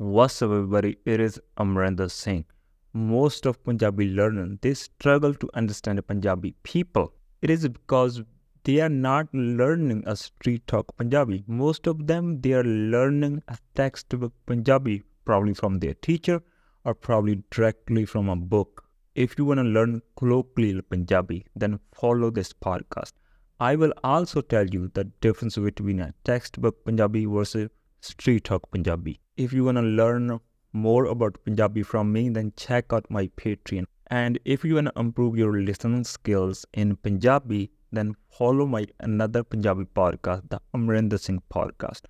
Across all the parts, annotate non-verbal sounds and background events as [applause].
What's up, everybody? It is Amrinder Singh. Most of Punjabi learners they struggle to understand the Punjabi people. It is because they are not learning a street talk Punjabi. Most of them they are learning a textbook Punjabi, probably from their teacher or probably directly from a book. If you want to learn colloquial Punjabi, then follow this podcast. I will also tell you the difference between a textbook Punjabi versus Street Talk Punjabi. If you want to learn more about Punjabi from me, then check out my Patreon. And if you want to improve your listening skills in Punjabi, then follow my another Punjabi podcast, the Amrinder Singh podcast.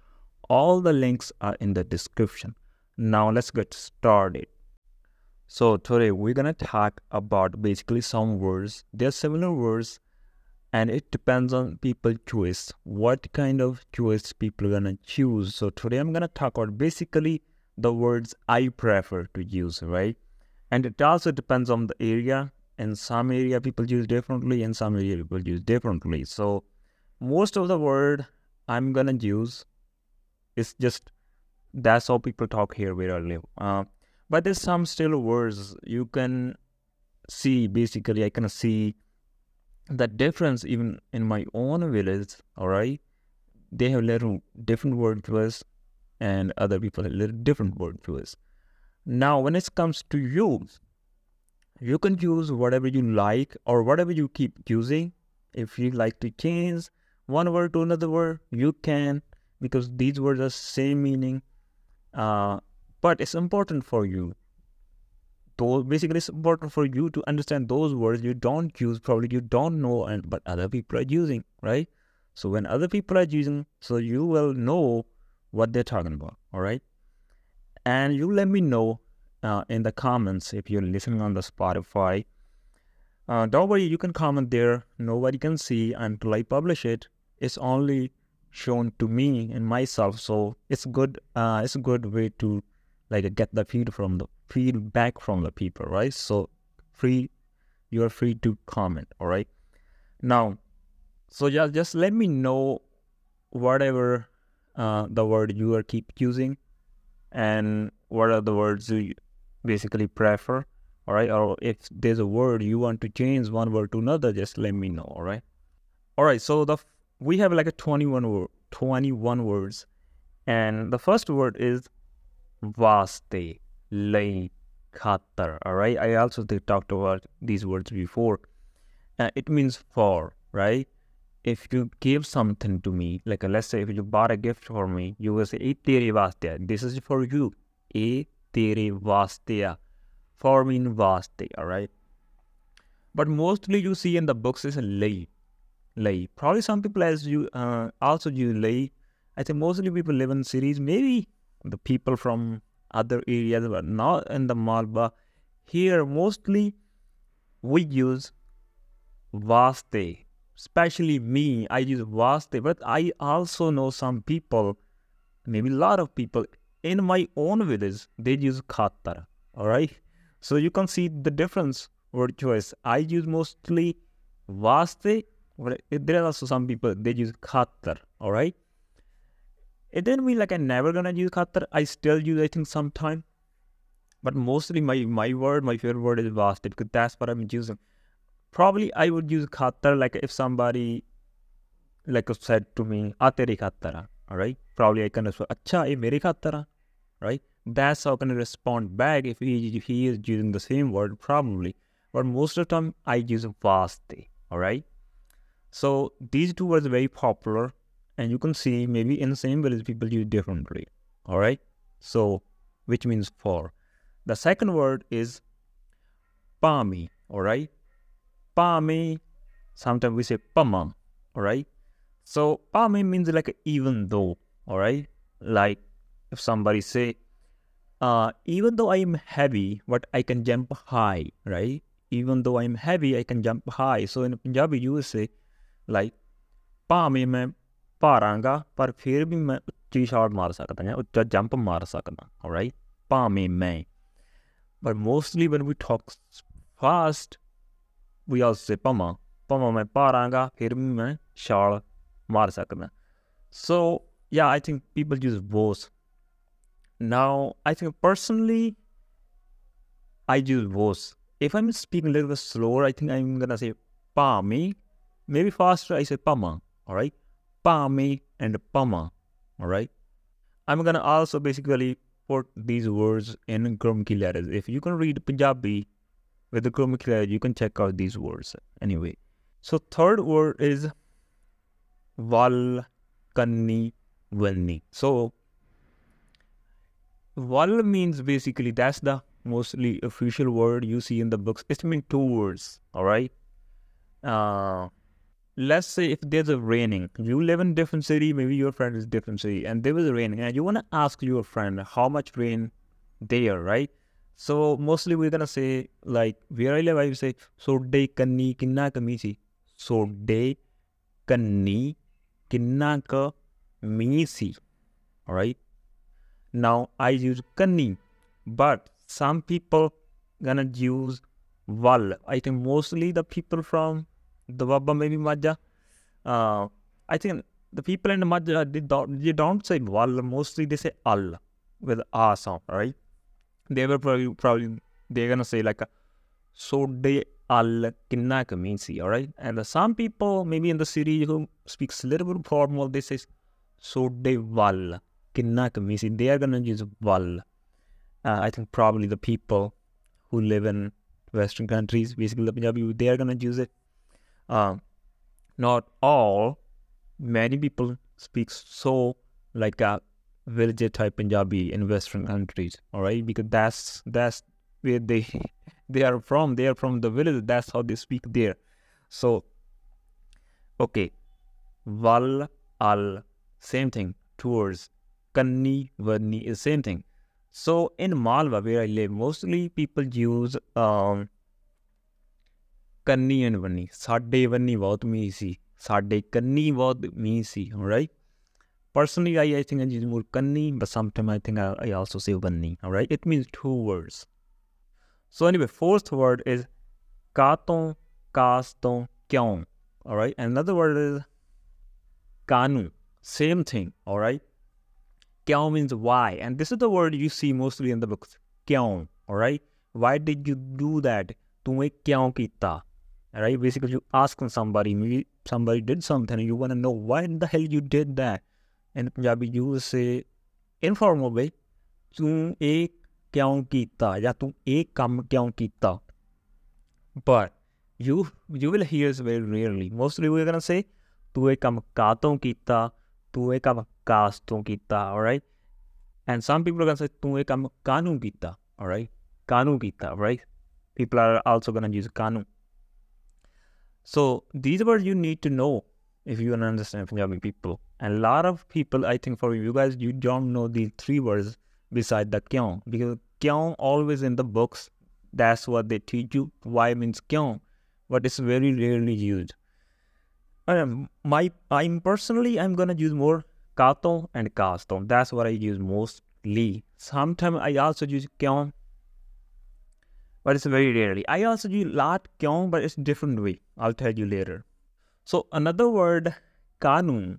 All the links are in the description. Now let's get started. So today we're gonna talk about basically some words. They're similar words and it depends on people choice what kind of choice people are gonna choose. So today i'm gonna talk about basically the words i prefer to use right? And it also depends on the area. In some area people use differently in some area people use differently. So most of the word i'm gonna use is just that's how people talk here where i live. Uh, but there's some still words you can see. Basically i can see the difference even in my own village all right they have little different word to us and other people have little different word to us. Now when it comes to you you can use whatever you like or whatever you keep using. If you like to change one word to another word you can because these words are same meaning uh, but it's important for you those basically it's important for you to understand those words you don't use probably you don't know and but other people are using right? So when other people are using so you will know what they're talking about all right? And you let me know uh, in the comments if you're listening on the spotify. Uh, don't worry you can comment there. Nobody can see until i publish it. It's only shown to me and myself so it's good uh, it's a good way to like get the feed from the feedback from the people, right? So free, you're free to comment, all right? Now, so just just let me know whatever uh, the word you are keep using, and what are the words you basically prefer, all right? Or if there's a word you want to change one word to another, just let me know, all right? All right. So the we have like a 21 word, 21 words, and the first word is vaste lay khatar. All right. I also talked about these words before. Uh, it means for, right? If you give something to me, like uh, let's say if you bought a gift for me, you will say, tere vaste. This is for you. E tere vaste. For mean vaste. All right. But mostly you see in the books is lay. Lay. Probably some people as you uh, also use lay. I think mostly people live in cities. Maybe the people from other areas but not in the Malwa. Here mostly we use vaste. Especially me, I use vaste, but I also know some people, maybe a lot of people in my own village, they use khatar. Alright. So you can see the difference word choice. I use mostly vaste, but there are also some people they use khatar. Alright. It didn't mean like I never gonna use khatar. I still use I think sometime. But mostly my my word, my favorite word is vaste because that's what I'm using. Probably I would use khatar like if somebody like said to me, "Ah, tere khatara." All right. Probably I can respond, "Acha, ye mere khatara." Right. That's how I can respond back if he if he is using the same word probably. But most of the time I use vaste. All right. So these two words are very popular and you can see maybe in the same village people use differently all right? So which means for. The second word is pami all right? Pami sometimes we say pamam all right? So pami means like even though all right? Like if somebody say uh, even though i'm heavy but i can jump high right? Even though i'm heavy i can jump high. So in punjabi you say like pami main ਭਾਰਾਂਗਾ ਪਰ ਫਿਰ ਵੀ ਮੈਂ ਉੱਚੀ shot ਮਾਰ ਸਕਦਾ ਹਾਂ ਉੱਚਾ jump ਮਾਰ ਸਕਦਾ alright ਭਾਵੇਂ ਮੈਂ but mostly when we talk fast we also say ਭਾਵਾਂ ਭਾਵਾਂ ਮੈਂ ਭਾਰਾਂਗਾ ਫਿਰ ਵੀ ਮੈਂ ਛਾਲ ਮਾਰ ਸਕਦਾ so yeah I think people use both Now, I think personally, I use both. If I'm speaking a little bit slower, I think I'm gonna say pa me. Maybe faster, I say pama. All right, pa me and pama. All right. I'm gonna also basically put these words in Gurmukhi letters. If you can read Punjabi with the Gurmukhi letters, you can check out these words. Anyway, so third word is val, kanni, vanni. So val means basically that's the mostly official word you see in the books. It means two words. All right. Uh, let's say if there's a raining, you live in different city, maybe your friend is different city, and there was a raining, and you want to ask your friend how much rain there, right? So mostly we're gonna say like where I live, I say so day kanni kinna kamisi. So day kanni kinna ka misi. All right. Now I use kanni, but some people gonna use val. I think mostly the people from the Wabba maybe Majja. Uh, I think the people in the Majja they don't they don't say val. Mostly they say al with a sound, right? They were probably probably they're gonna say like a sode al kinna kaminsi, all right? And some people maybe in the city who speaks a little bit formal, they say sode val kinna kaminsi. They are gonna use val. Uh, I think probably the people who live in Western countries, basically the Punjabi, they are gonna use it. Uh, not all, many people speak so like a village type Punjabi in Western countries. All right, because that's that's where they [laughs] they are from. They are from the village. That's how they speak there. So, okay, val al same thing. Towards kanni varni is same thing. So in Malwa, where I live, mostly people use um, ਕੰਨੀ and ਵੰਨੀ ਸਾਡੇ ਵੰਨੀ ਬਹੁਤ ਮੀਂਹ ਸੀ ਸਾਡੇ ਕੰਨੀ ਬਹੁਤ ਮੀਂਹ ਸੀ right personally I, I think I use more kanni but sometimes I think I, I also say vanni alright it means two words so anyway fourth word is katon kaston kyon alright another word is kanu same thing alright kyon means why and this is the word you see mostly in the books kyon alright why did you do that ਤੂੰ ਇਹ ਕਿਉਂ ਕੀਤਾ right? Basically, you ask somebody, maybe somebody did something, and you want to know why the hell you did that. In Punjabi, you will say informal way, ਤੂੰ ਇਹ ਕਿਉਂ ਕੀਤਾ ਜਾਂ ਤੂੰ ਇਹ ਕੰਮ ਕਿਉਂ ਕੀਤਾ but you you will hear this very rarely mostly we're gonna say ਤੂੰ ਇਹ ਕੰਮ ਕਾਤੋਂ ਕੀਤਾ ਤੂੰ ਇਹ ਕੰਮ ਕਾਸ ਤੋਂ ਕੀਤਾ alright and some people are gonna say ਤੂੰ ਇਹ ਕੰਮ ਕਾਨੂੰ ਕੀਤਾ alright ਕਾਨੂੰ ਕੀਤਾ right people are also gonna use ਕਾਨੂੰ so these words you need to know if you want to understand Punjabi people. And a lot of people, I think for you guys, you don't know these three words beside the kyon. Because kyon always in the books, that's what they teach you. Why means kyon. But it's very rarely used. Um, my I'm personally I'm gonna use more kato and kasto. That's what I use mostly. Sometimes I also use kyon but it's very rarely. I also use lot kyong, but it's different way. I'll tell you later. So another word, kanun,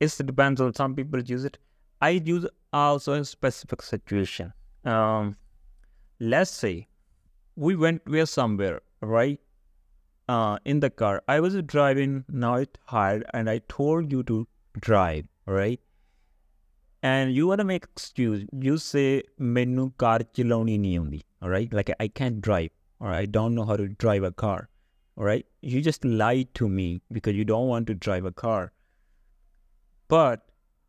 it depends on some people use it. I use also in specific situation. Um, let's say we went we're somewhere, right? Uh, in the car. I was driving, now it's hard, and I told you to drive, right? And you want to make excuse. You say, "Menu car chiloni nahi all right like i can't drive or i don't know how to drive a car all right you just lied to me because you don't want to drive a car but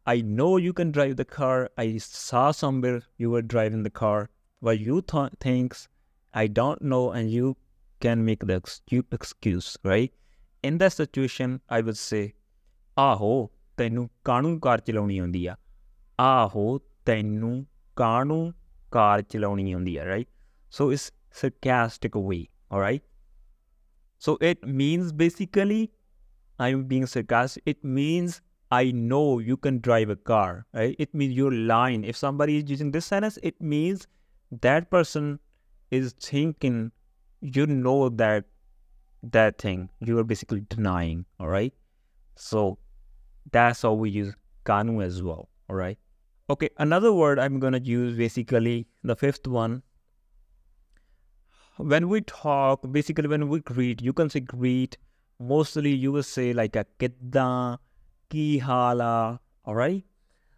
i know you can drive the car i saw somewhere you were driving the car but you th- thinks i don't know and you can make the excuse right in that situation i would say ਆਹੋ ਤੈਨੂੰ ਕਾਹਨੂੰ ਕਾਰ ਚਲਾਉਣੀ ਆਉਂਦੀ ਆ ਆਹੋ ਤੈਨੂੰ ਕਾਹਨੂੰ ਕਾਰ ਚਲਾਉਣੀ ਆਉਂਦੀ ਆ right so it's sarcastic way, all right? so it means basically, I'm being sarcastic. It means I know you can drive a car, right? It means you're lying. If somebody is using this sentence, it means that person is thinking you know that that thing. You are basically denying, all right? So that's how we use kanu as well, all right? Okay, another word I'm gonna use basically the fifth one. When we talk, basically when we greet, you can say greet. Mostly you will say like a kidda, ki hala, alright?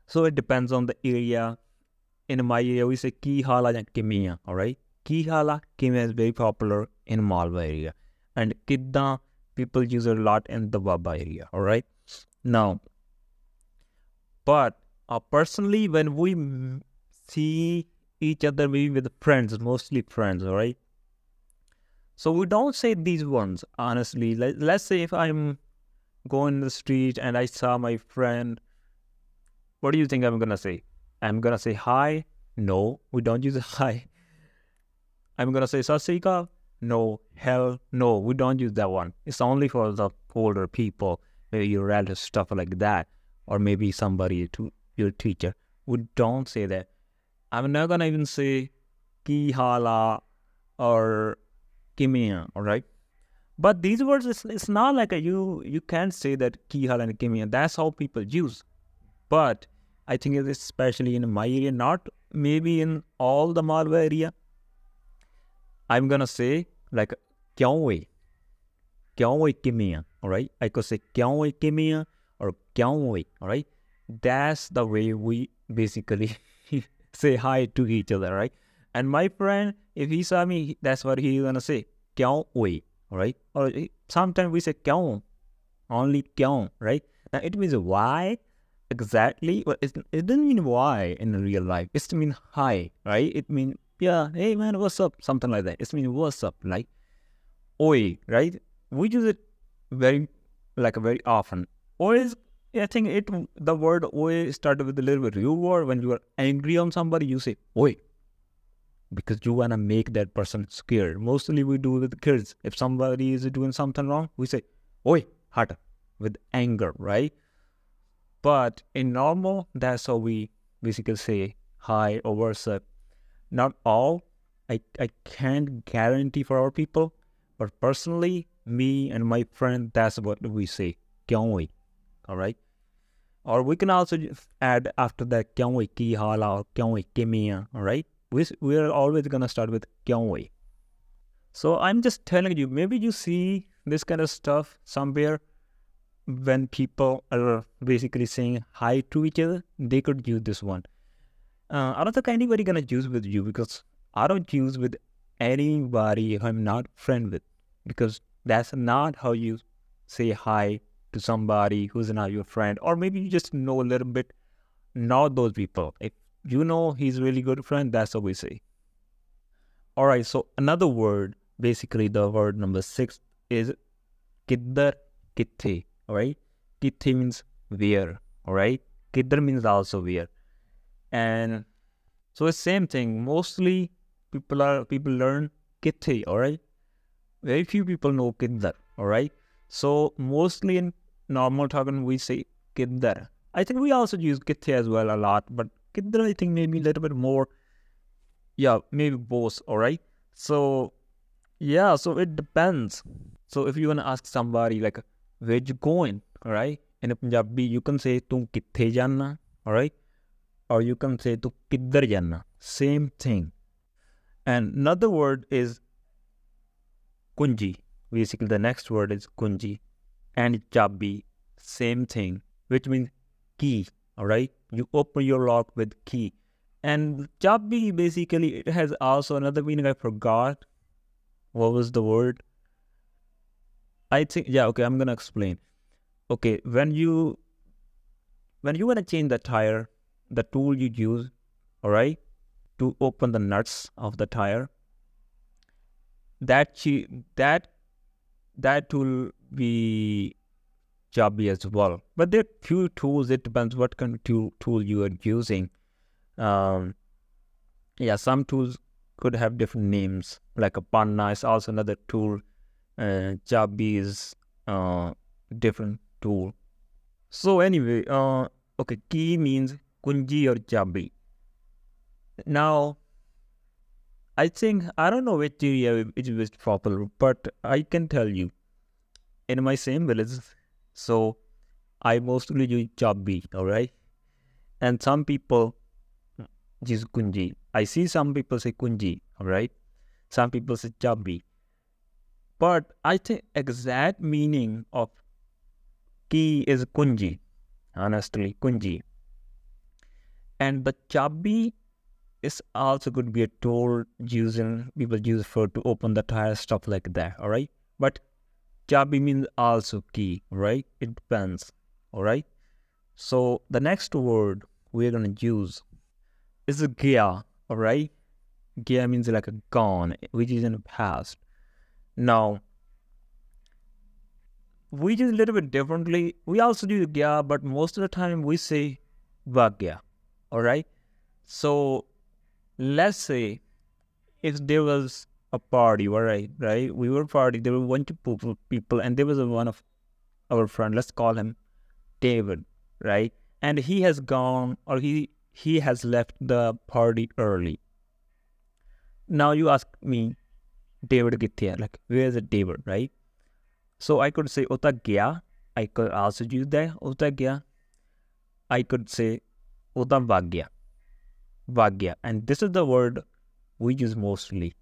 So it depends on the area. In my area, we say ki hala and kimia, alright? Ki hala, kimia is very popular in Malwa area. And kidda, people use a lot in the Waba area, alright? Now, but uh, personally, when we see each other, maybe with friends, mostly friends, all right? So we don't say these ones, honestly. Let, let's say if I'm going in the street and I saw my friend, what do you think I'm gonna say? I'm gonna say hi. No, we don't use [laughs] hi. I'm gonna say sasika. No, hell no, we don't use that one. It's only for the older people, maybe your relatives, stuff like that, or maybe somebody to your teacher. We don't say that. I'm not gonna even say ki hala or kimia, all right? But these words, it's, it's not like a, you you can't say that ki hala and kimia. That's how people use. But I think it's especially in my area, not maybe in all the Malwa area. I'm gonna say like kyonwe, kyonwe kimia, all right? I could say kyonwe kimia or kyonwe, all right? That's the way we basically [laughs] say hi to each other, right? And my friend, if he saw me, that's what he's gonna say, kyong wei, right? Or eh, sometimes we say kyong, only kyong, right? Now it means why exactly? Well, it, it doesn't mean why in real life. It's mean hi, right? It means yeah, hey man, what's up? Something like that. It's mean what's up, like oi, right? We use it very like very often. Oi is I think it the word oi started with a little bit rude word. When you are angry on somebody, you say oi because you wanna make that person scared. Mostly we do with kids. If somebody is doing something wrong, we say oi hata with anger, right? But in normal, that's how we basically say hi or what's up. Not all. I, I can't guarantee for our people, but personally, me and my friend, that's what we say. Kyong all right or we can also add after that kyong wei ki hala or kyong wei kimia all right we, we're always going to start with wei so i'm just telling you maybe you see this kind of stuff somewhere when people are basically saying hi to each other they could use this one uh, i don't think anybody gonna use with you because i don't use with anybody i'm not friend with because that's not how you say hi to somebody who's not your friend, or maybe you just know a little bit, not those people. If you know he's really good friend, that's what we say. All right, so another word, basically the word number six is kiddar kithe. All right, kithe means where. All right, kiddar means also where, and so it's same thing. Mostly people are people learn kithe. All right, very few people know kiddar. All right, so mostly in normal talking, we say kiddar. I think we also use kithe as well a lot, but kiddar I think maybe a little bit more. Yeah, maybe both. All right. So yeah, so it depends. So if you wanna ask somebody like, where you going? All right. In Punjabi, you can say tum kithe janna. All right. Or you can say tu kiddar janna. Same thing. And another word is kunji. Basically, the next word is kunji and Chabi, same thing, which means key. All right, you open your lock with key, and Chabi basically it has also another meaning. I forgot what was the word. I think yeah. Okay, I'm gonna explain. Okay, when you when you wanna change the tire, the tool you use, all right, to open the nuts of the tire. That that that tool be Chabi as well. But there are few tools. It depends what kind of tool, tool you are using. Um, yeah, some tools could have different names. Like a panna is also another tool. Uh, is uh, different tool. So anyway, uh, okay, key means kunji or Chabi. Now, I think I don't know which area is popular, but I can tell you in my same village. So I mostly use Chabi, all right? And some people use kunji. I see some people say kunji, all right? Some people say chabi. But I think exact meaning of key is kunji, honestly, kunji. And the chabi is also could be a tool using people use for to open the tire, stuff like that, all right? But chabi means also key, right? It depends, all right? So the next word we're gonna use is a gaya, all right? Gaya means like a gone, which is in the past. Now, we use a little bit differently. We also do gaya, but most of the time we say vagya, all right? So let's say if there was a party, right, right? We were party, there were one two people, and there was a, one of our friend, let's call him David, right? And he has gone or he he has left the party early. Now you ask me, David किथे Like where is David, right? So I could say Ota gaya. I could also use that Ota gaya. I could say Ota vagya. Vagya. And this is the word we use mostly.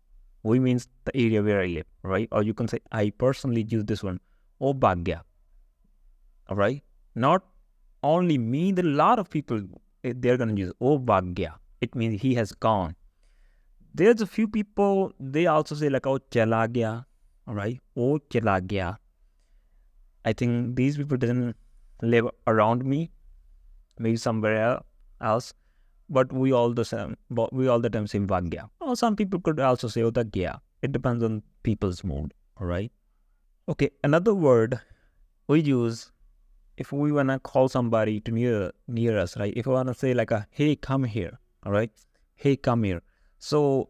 We means the area where I live, right? Or you can say I personally use this one. O Bhagya. Alright? Not only me, there are a lot of people eh, they're gonna use Oh Bhagya. It means he has gone. There's a few people they also say like oh chala gaya. Alright? Oh chala. I think these people didn't live around me, maybe somewhere else, but we all the same. We all the time say Vagya. Or some people could also say oh, Odagya. It depends on people's mood. All right. Okay. Another word we use if we wanna call somebody to near near us, right? If we wanna say like a hey, come here. All right. Hey, come here. So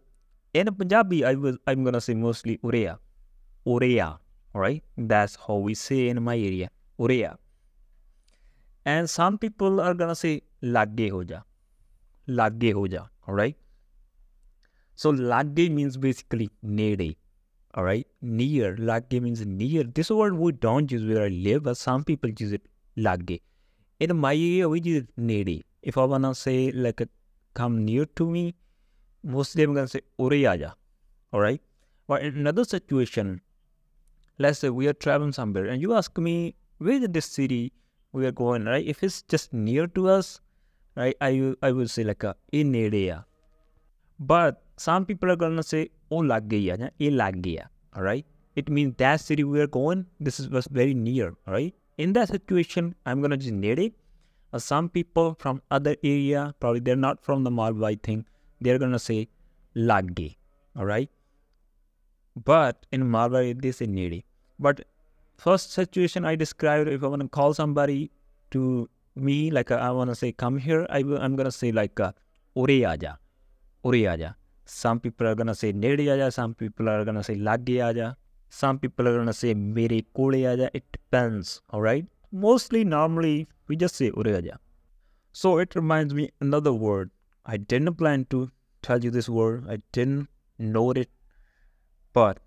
in Punjabi, I was I'm gonna say mostly Urea. Urea. All right, that's how we say in my area, urea. And some people are gonna say lagge hoja, lagge hoja. All right. So lagge means basically near. All right, near. Lagge means near. This word we don't use where I live, but some people use it lagge. In my area, we use it near. If I wanna say like come near to me, mostly I'm gonna say urea. All right. But in another situation, let's say we are traveling somewhere and you ask me where is this city we are going right if it's just near to us right i i will say like a in area but some people are gonna say oh lag gaya ye lag gaya all right it means that city we are going this is was very near all right in that situation i'm gonna just need it uh, some people from other area probably they're not from the Malwa thing they're gonna say lagge all right but in Malwa they say needy but first situation I described, if I want to call somebody to me, like uh, I want to say, come here, I going to say like, uh, ure aja, ure aja. Some people are to say nede aja, some people are to say lagge aja, some people are to say mere kole aja. It depends, all right? Mostly, normally, we just say ure aja. So it reminds me another word. I didn't plan to tell you this word. I didn't know it, but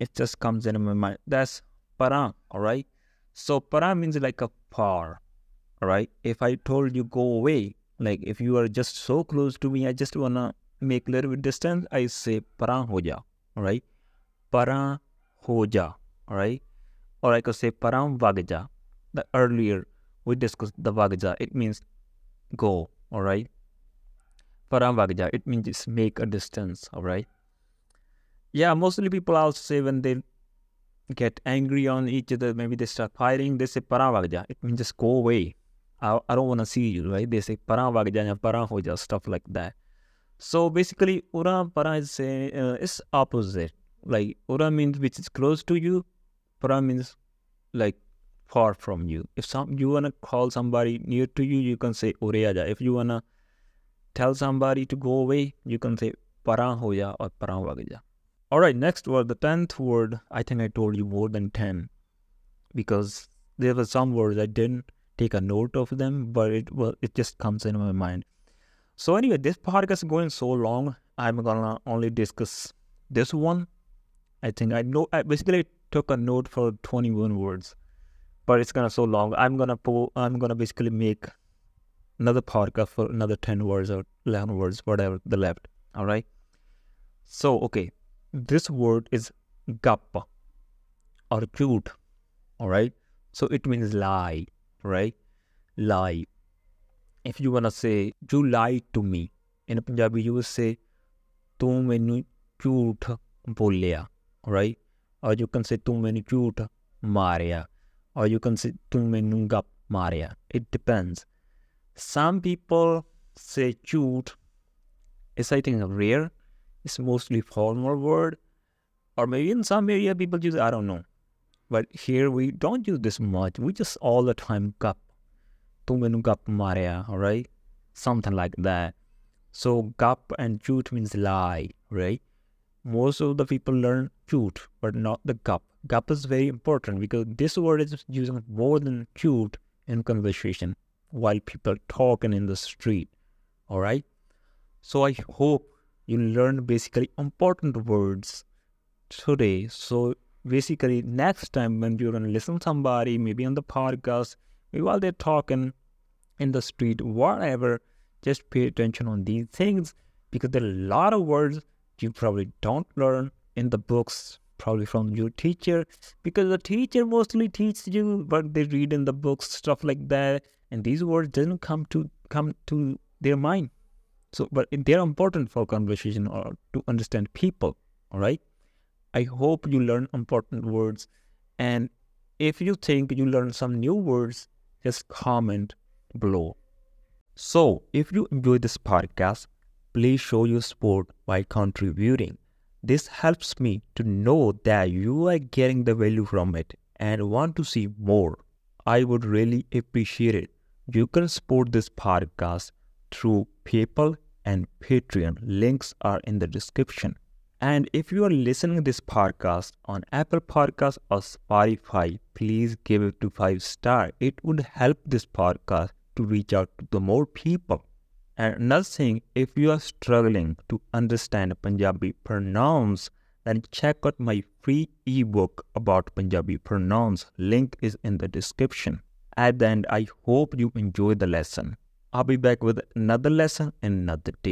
it just comes in my mind. That's para, all right? So para means like a par, all right? If I told you go away, like if you are just so close to me, I just wanna make a little distance, I say para ho ja, all right? Para ho ja, all right? Or I could say param vagja. The earlier we discussed the vagja, it means go, all right? Param vagja, it means just make a distance, all right? yeah, mostly people also say when they get angry on each other, maybe they start fighting, they say paravagja. It means just go away. I, don't want to see you, right? They say paravagja ya parahoja, stuff like that. So basically, ura para is uh, is opposite. Like ura means which is close to you, para means like far from you. If some you wanna call somebody near to you, you can say ureaja. If you wanna tell somebody to go away, you can say parahoja or paravagja. All right, next word, the 10th word. I think I told you more than 10 because there were some words I didn't take a note of them, but it well, it just comes in my mind. So anyway, this podcast is going so long. I'm gonna only discuss this one. I think I know. I basically took a note for 21 words, but it's gonna so long. I'm gonna pull. I'm gonna basically make another podcast for another 10 words or 11 words, whatever the left. All right. So, okay, this word is gappa or cute. All right. So it means lie, right? Lie If you want to say, you lied to me, in Punjabi, you will say, tu menu ਝੂਠ ਬੋਲਿਆ right or you can say ਤੂੰ ਮੈਨੂੰ ਝੂਠ ਮਾਰਿਆ or you can say ਤੂੰ ਮੈਨੂੰ ਗੱਪ ਮਾਰਿਆ it depends some people say ਝੂਠ is I think rare it's mostly formal word or maybe in some area people use I don't know but here we don't use this much we just all the time ਗੱਪ ਤੂੰ ਮੈਨੂੰ ਗੱਪ ਮਾਰਿਆ alright something like that so gap and ਝੂਠ means lie right most of the people learn cute, but not the gup. Gup is very important because this word is using more than cute in conversation while people talking in the street. All right. So I hope you learn basically important words today. So basically, next time when you're gonna listen to somebody, maybe on the podcast, maybe while they're talking in the street, whatever, just pay attention on these things because there are a lot of words you probably don't learn in the books probably from your teacher because the teacher mostly teaches you what they read in the books stuff like that and these words didn't come to come to their mind. So but they're important for conversation or to understand people all right? I hope you learn important words and if you think you learn some new words just comment below so if you enjoy this podcast please show your support by contributing. This helps me to know that you are getting the value from it and want to see more. I would really appreciate it. You can support this podcast through PayPal and Patreon. Links are in the description. And if you are listening this podcast on Apple Podcasts or Spotify, please give it to 5 star. It would help this podcast to reach out to the more people. And another thing, if you are struggling to understand Punjabi pronouns, then check out my free ebook about Punjabi pronouns. Link is in the description. At the end, I hope you enjoy the lesson. I'll be back with another lesson in another day.